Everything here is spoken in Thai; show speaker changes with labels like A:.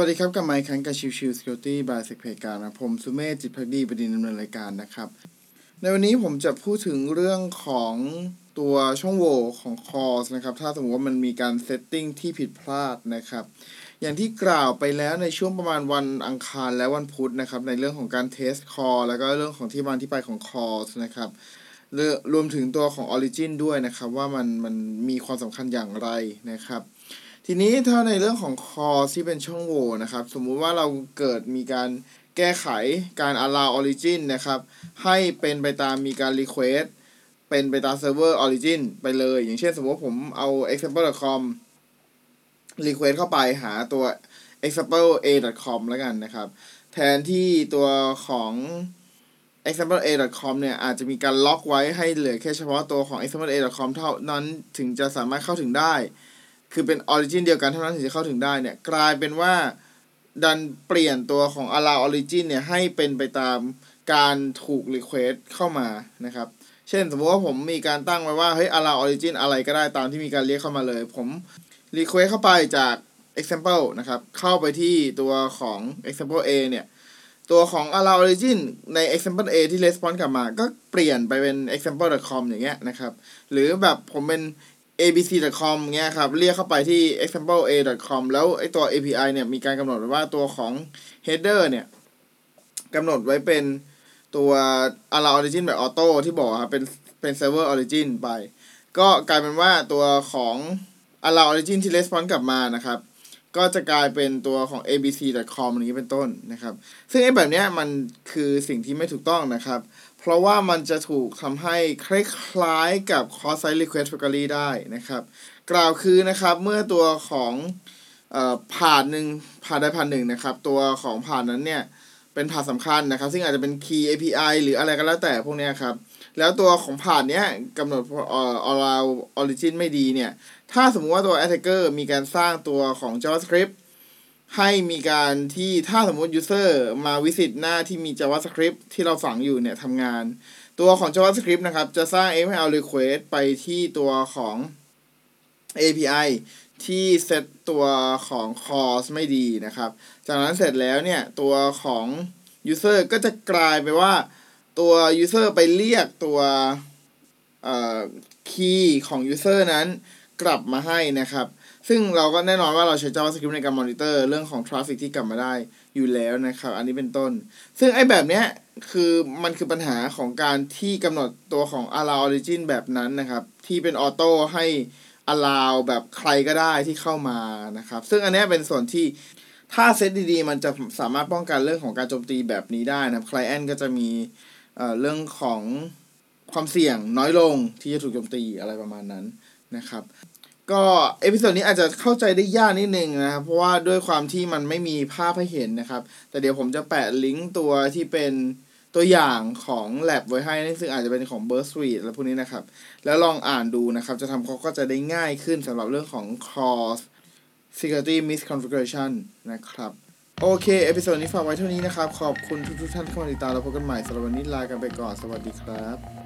A: สวัสดีครับ กลับมาอีกครั้งกับชิวชิว Security by s e c p a การนะผมสุเมธจิตพักดีประเด็นดำเนินรายการนะครับ ในวันนี้ผมจะพูดถึงเรื่องของตัวช่องโหว่ของ CORS นะครับ ถ้าสมมติว่ามันมีการ setting ที่ผิดพลาดนะครับ อย่างที่กล่าวไปแล้วในช่วงประมาณวันอังคารและวันพุธนะครับ ในเรื่องของการ test CORS แล้วก็เรื่องของที่มาที่ไปของ CORS นะครับรวมถึงตัวของ Origin ด้วยนะครับ ว่ามันมันมีความสำคัญอย่างไรนะครับ ทีนี้ถ้าในเรื่องของคอที่เป็นช่องโหว่นะครับ สมมุติว่าเราเกิดมีการแก้ไขการ allow origin นะครับ ให้เป็นไปตามมีการ request เป็นไปตาม server origin ไปเลย อย่างเช่นสมมติว่าผมเอา example.com request เข้าไปหาตัว example a.com แล้วกันนะครับ แทนที่ตัวของ example a.com เนี่ยอาจจะมีการล็อกไว้ให้เหลือแค่เฉพาะตัวของ example a.com เท่านั้นถึงจะสามารถเข้าถึงได้ คือเป็นออริจินเดียวกันเท่านั้นถึงจะเข้าถึงได้เนี่ยกลายเป็นว่าดันเปลี่ยนตัวของ allow origin เนี่ยให้เป็นไปตามการถูก request เข้ามานะครับ เช่นสมมติว่าผมมีการตั้งไว้ว่าเฮ้ย allow origin อะไรก็ได้ตามที่มีการเรียกเข้ามาเลย ผม request เข้าไปจาก example นะครับ เข้าไปที่ตัวของ example a เนี่ย ตัวของ allow origin ใน example a ที่ response กลับมา ก็เปลี่ยนไปเป็น example.com อย่างเงี้ยนะครับ หรือแบบผมเป็น abc.com เงี้ยครับ เรียกเข้าไปที่ example.a.com แล้วไอตัว API เนี่ย มีการกำหนดไว้ว่าตัวของ header เนี่ยกำหนดไว้เป็นตัว allow origin แบบ auto ที่บอกครับ เป็นเป็น server origin ไป ก็กลายเป็นว่าตัวของ allow origin ที่ response กลับมานะครับ ก็จะกลายเป็นตัวของ abc.com อย่างนี้เป็นต้นนะครับ ซึ่งไอ้แบบเนี้ยมันคือสิ่งที่ไม่ถูกต้องนะครับ เพราะว่ามันจะถูกทำให้คล้ายๆกับ cross site request factory ได้นะครับ กล่าวคือนะครับเมื่อตัวของผ่านหนึ่งผ่านได้ผ่านหนึ่งนะครับ ตัวของผ่านนั้นเนี่ย เป็นผ่านสำคัญนะครับ ซึ่งอาจจะเป็น key API หรืออะไรก็แล้วแต่พวกนี้ครับ แล้วตัวของผ่านเนี้ยกำหนดเอ่อ allow origin ไม่ดีเนี่ย ถ้าสมมุติว่าตัว attacker มีการสร้างตัวของ javascript ให้มีการที่ถ้าสมมติ user มาวิสิตหน้าที่มี javascript ที่เราฝังอยู่เนี่ยทำงาน ตัวของ javascript นะครับ จะสร้าง XML request ไปที่ตัวของ API ที่เซตตัวของ cause ไม่ดีนะครับ จากนั้นเสร็จแล้วเนี่ย ตัวของ user ก็จะกลายไปว่าตัว user ไปเรียกตัวเอ่อ key ของ user นั้นกลับมาให้นะครับ ซึ่งเราก็แน่นอนว่าเราใช้ JavaScript ในการมอนิเตอร์เรื่องของ traffic ที่กลับมาได้อยู่แล้วนะครับ อันนี้เป็นต้น ซึ่งไอ้แบบเนี้ยคือมันคือปัญหาของการที่กำหนดตัวของ allow origin แบบนั้นนะครับ ที่เป็น auto ให้ allow แบบใครก็ได้ที่เข้ามานะครับ ซึ่งอันนี้เป็นส่วนที่ถ้าเซตดีๆ มันจะสามารถป้องกันเรื่องของการโจมตีแบบนี้ได้นะครับ client ก็จะมีเอ่อเรื่องของความเสี่ยงน้อยลงที่จะถูกโจมตีอะไรประมาณนั้นนะครับ ก็ episode นี้อาจจะเข้าใจได้ยากนิดนึงนะครับ เพราะว่าด้วยความที่มันไม่มีภาพให้เห็นนะครับ แต่เดี๋ยวผมจะแปะลิงก์ตัวที่เป็นตัวอย่างของ lab ไว้ให้ซึ่งอาจจะเป็นของ b u r s t r e e t และพวกนี้นะครับ แล้วลองอ่านดูนะครับ จะทำเขาก็จะได้ง่ายขึ้นสำหรับเรื่องของ CORS security misconfiguration นะครับ โอเค episode นี้ฝากไว้เท่านี้นะครับ ขอบคุณทุกทุกท่านที่เข้ามาติดตามเราพบกันใหม่สำหรับวันนี้ลากันไปก่อน สวัสดีครับ